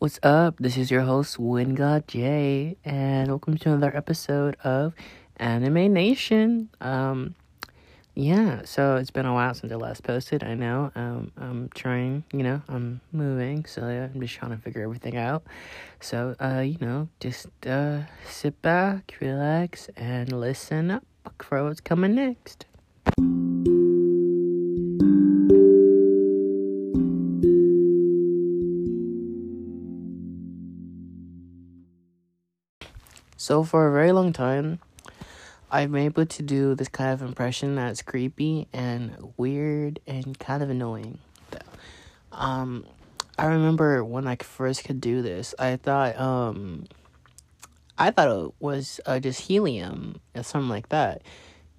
What's up? This is your host, Wingod J, and welcome to another episode of Anime Nation. Um, yeah, so it's been a while since I last posted. I know. Um, I'm trying, you know, I'm moving, so I'm just trying to figure everything out. So, uh, you know, just uh, sit back, relax, and listen up for what's coming next. So for a very long time, I've been able to do this kind of impression that's creepy and weird and kind of annoying. Um, I remember when I first could do this, I thought um, I thought it was uh, just helium or something like that,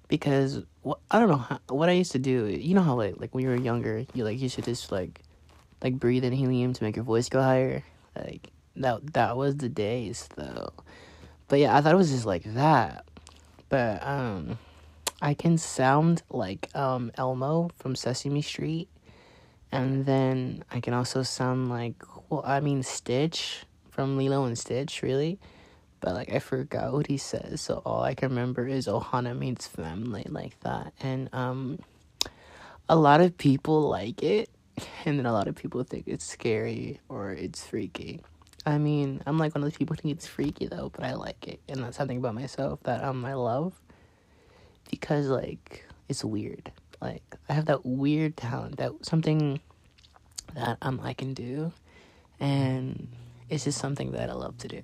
because wh- I don't know how, what I used to do. You know how like like when you were younger, you like you should just like like breathe in helium to make your voice go higher. Like that that was the days though. But yeah, I thought it was just like that. But um I can sound like um Elmo from Sesame Street. And then I can also sound like well, I mean Stitch from Lilo and Stitch, really. But like I forgot what he says, so all I can remember is Ohana means family like that. And um a lot of people like it and then a lot of people think it's scary or it's freaky. I mean, I'm like one of those people who think it's freaky though, but I like it, and that's something about myself that um I love because like it's weird. Like I have that weird talent, that something that um I can do, and it's just something that I love to do.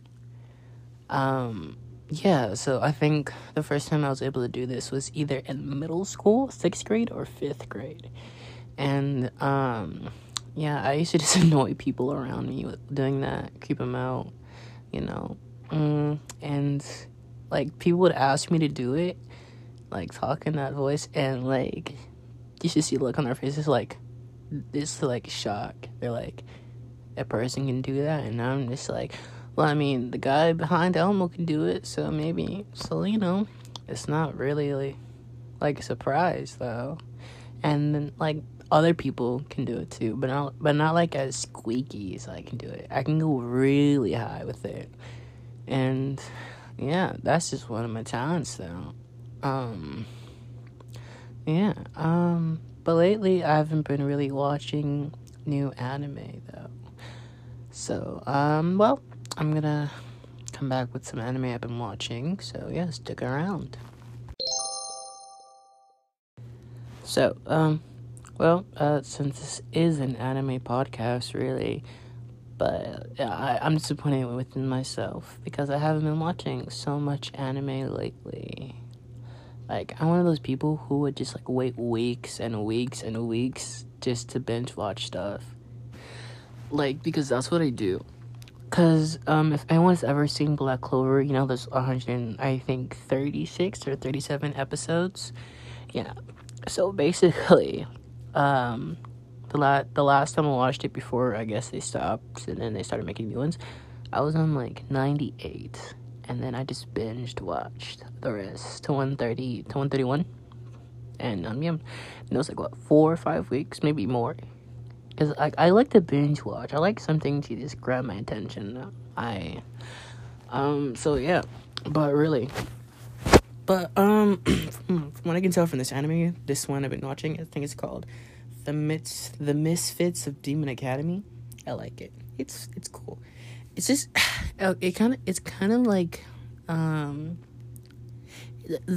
Um, yeah. So I think the first time I was able to do this was either in middle school, sixth grade, or fifth grade, and um yeah, I used to just annoy people around me with doing that, keep them out, you know. Mm, and like people would ask me to do it, like talk in that voice, and like you should see the look on their faces, like this like shock. They're like, a person can do that, and I'm just like, well, I mean, the guy behind Elmo can do it, so maybe, so you know, it's not really like, like a surprise though. And then like other people can do it too, but not but not like as squeaky as I can do it. I can go really high with it, and yeah, that's just one of my talents though. Um, yeah. Um, but lately I haven't been really watching new anime though. So um, well, I'm gonna come back with some anime I've been watching. So yeah, stick around. So um well, uh, since this is an anime podcast, really, but I, I'm disappointed within myself because I haven't been watching so much anime lately. Like, I'm one of those people who would just like wait weeks and weeks and weeks just to binge watch stuff. Like, because that's what I do. Cause um, if anyone's ever seen Black Clover, you know there's 100, I think 36 or 37 episodes. Yeah. So basically, um, the la- the last time I watched it before I guess they stopped and then they started making new ones, I was on like 98 and then I just binged watched the rest to 130 to 131 and um yeah, it was like what four or five weeks maybe more. Because I, I like to binge watch. I like something to just grab my attention. I um so yeah. But really but um, from what I can tell from this anime, this one I've been watching, I think it's called the Mis- the Misfits of Demon Academy. I like it. It's it's cool. It's just it kind of it's kind of like um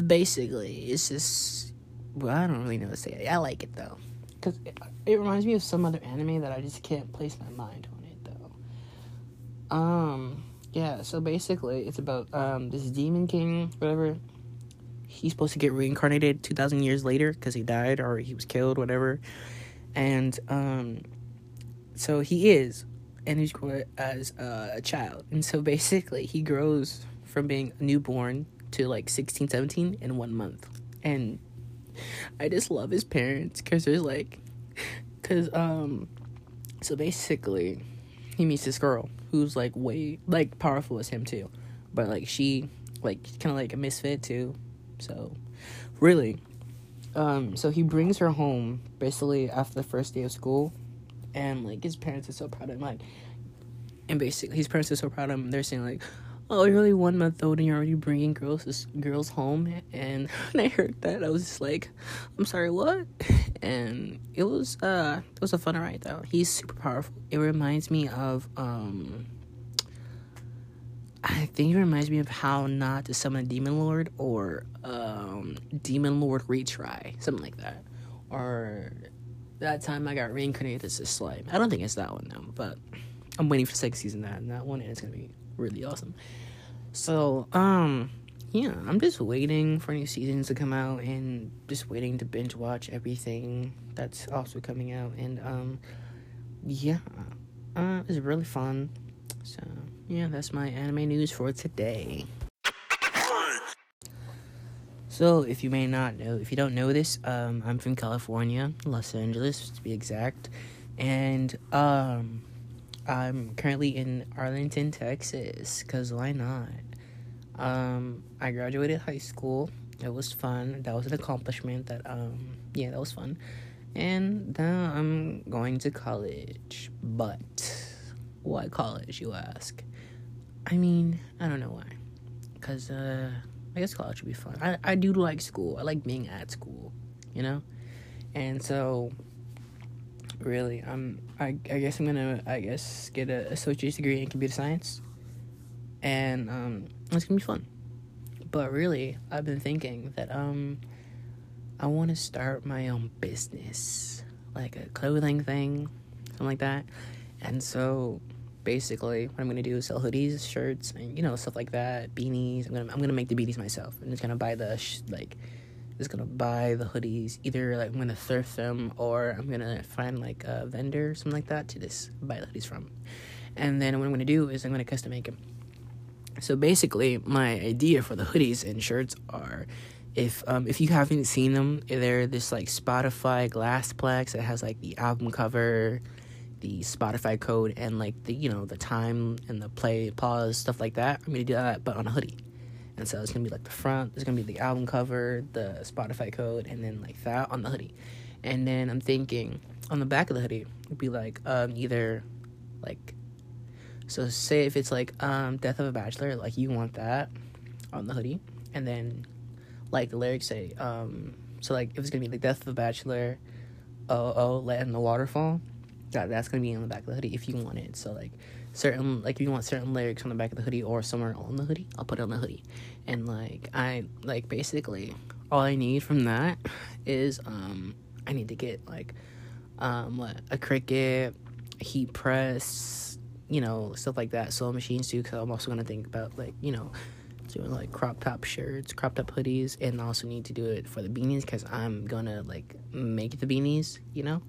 basically it's just well I don't really know what to say. I like it though because it, it reminds me of some other anime that I just can't place my mind on it though. Um yeah, so basically it's about um this demon king whatever he's supposed to get reincarnated 2000 years later because he died or he was killed whatever. And um so he is and he's grown as uh, a child. And so basically he grows from being a newborn to like 16 17 in one month. And i just love his parents because there's like because um so basically he meets this girl who's like way like powerful as him too. But like she like kind of like a misfit too so, really, um, so he brings her home basically after the first day of school, and like his parents are so proud of him. Like, and basically his parents are so proud of him. They're saying like, "Oh, you're only one month old and you're already bringing girls girls home." And when I heard that, I was just like, "I'm sorry, what?" And it was uh, it was a fun ride though. He's super powerful. It reminds me of um. I think it reminds me of how not to summon a demon lord or um, demon lord retry, something like that, or that time I got reincarnated as a slime. I don't think it's that one though, but I'm waiting for second season that and that one, and it's gonna be really awesome. So, um, yeah, I'm just waiting for new seasons to come out, and just waiting to binge watch everything that's also coming out, and um, yeah, uh, it's really fun. So, yeah, that's my anime news for today. So, if you may not know, if you don't know this, um, I'm from California, Los Angeles to be exact, and um, I'm currently in Arlington, Texas. Cause why not? Um, I graduated high school. It was fun. That was an accomplishment. That um, yeah, that was fun. And now I'm going to college. But why college, you ask? I mean, I don't know why. Cause uh I guess college would be fun. I, I do like school. I like being at school, you know? And so really, I'm I, I guess I'm gonna I guess get a associate's degree in computer science. And um it's gonna be fun. But really, I've been thinking that um I wanna start my own business. Like a clothing thing, something like that. And so basically what I'm gonna do is sell hoodies, shirts, and you know stuff like that, beanies. I'm gonna I'm gonna make the beanies myself. I'm just gonna buy the sh- like, just gonna buy the hoodies. Either like I'm gonna thrift them or I'm gonna find like a vendor, something like that, to just buy the hoodies from. And then what I'm gonna do is I'm gonna custom make them. So basically, my idea for the hoodies and shirts are. If um if you haven't seen them, they're this like Spotify glass plex that has like the album cover, the Spotify code and like the you know the time and the play pause stuff like that. I'm gonna do that, but on a hoodie. And so it's gonna be like the front. There's gonna be the album cover, the Spotify code, and then like that on the hoodie. And then I'm thinking on the back of the hoodie would be like um either like so say if it's like um Death of a Bachelor, like you want that on the hoodie, and then like the lyrics say um so like if it's gonna be like Death of a Bachelor, oh oh letting the waterfall that that's gonna be on the back of the hoodie if you want it. So like certain like if you want certain lyrics on the back of the hoodie or somewhere on the hoodie, I'll put it on the hoodie. And like I like basically all I need from that is um I need to get like um what a Cricut, a heat press, you know stuff like that, sewing machines too. Because I'm also gonna think about like you know doing like crop top shirts, crop top hoodies, and also need to do it for the beanies because I'm gonna like make the beanies, you know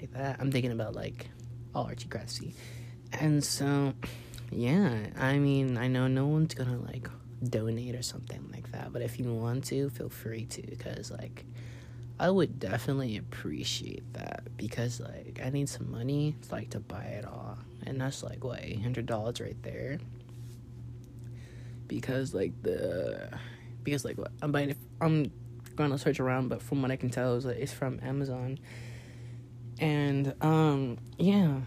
like that. I'm thinking about like all Archie craftsy. And so, yeah, I mean, I know no one's gonna like donate or something like that, but if you want to, feel free to, because like, I would definitely appreciate that because like I need some money like to buy it all, and that's like what eight hundred dollars right there. Because like the, because like what I'm buying, I'm going to search around, but from what I can tell, it's from Amazon and um yeah,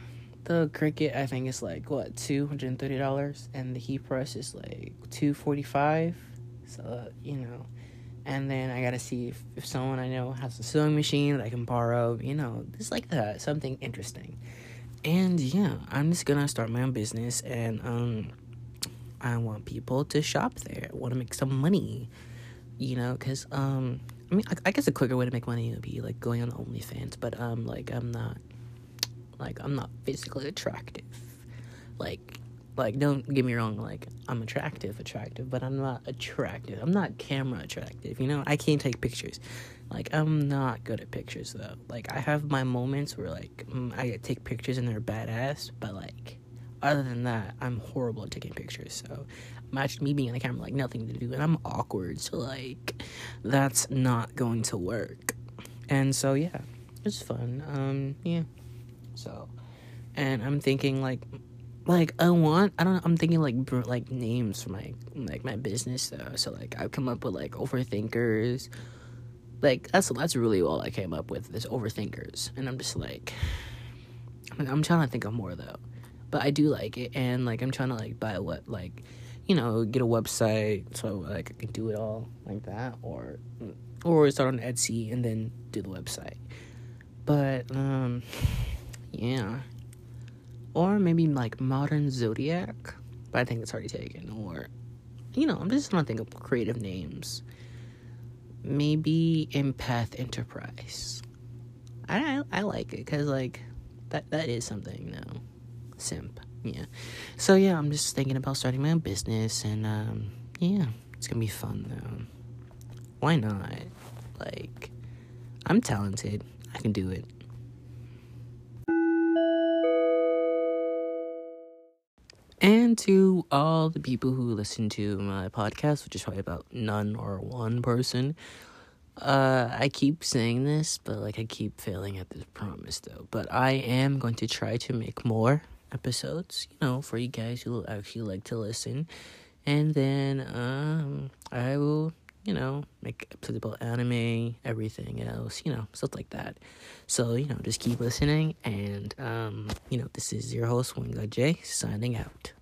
the Cricut I think is like what two hundred and thirty dollars, and the heat press is like two forty five. So you know, and then I gotta see if, if someone I know has a sewing machine that I can borrow. You know, just like that, something interesting. And yeah, I'm just gonna start my own business, and um, I want people to shop there. I want to make some money, you know, because um, I mean, I, I, guess a quicker way to make money would be like going on OnlyFans, but um, like I'm not, like I'm not physically attractive. Like, like don't get me wrong, like I'm attractive, attractive, but I'm not attractive. I'm not camera attractive. You know, I can't take pictures. Like I'm not good at pictures though. Like I have my moments where like mm, I take pictures and they're badass, but like other than that, I'm horrible at taking pictures. So imagine me being on the camera like nothing to do and I'm awkward. So like that's not going to work. And so yeah, it's fun. Um yeah. So and I'm thinking like like I want I don't know, I'm thinking like br- like names for my like my business though. So like I've come up with like overthinkers. Like that's that's really all I came up with is overthinkers. And I'm just like I'm, I'm trying to think of more though but I do like it, and like I'm trying to like buy what like, you know, get a website so like I can do it all like that, or or start on Etsy and then do the website. But um, yeah, or maybe like modern zodiac, but I think it's already taken. Or you know, I'm just trying to think of creative names. Maybe Empath Enterprise. I I, like it because like that that is something know simp. Yeah. So yeah i'm just thinking about starting my own business and um yeah it's gonna be fun though. Why not? Like i'm talented. I can do it. And to all the people who listen to my podcast which is probably about none or one person uh, I keep saying this, but like I keep failing at this promise though. But I am going to try to make more episodes, you know, for you guys who actually like to listen. And then um I will, you know, make episodes about anime, everything else, you know, stuff like that. So, you know, just keep listening and um, you know, this is your host, Wingard J, signing out.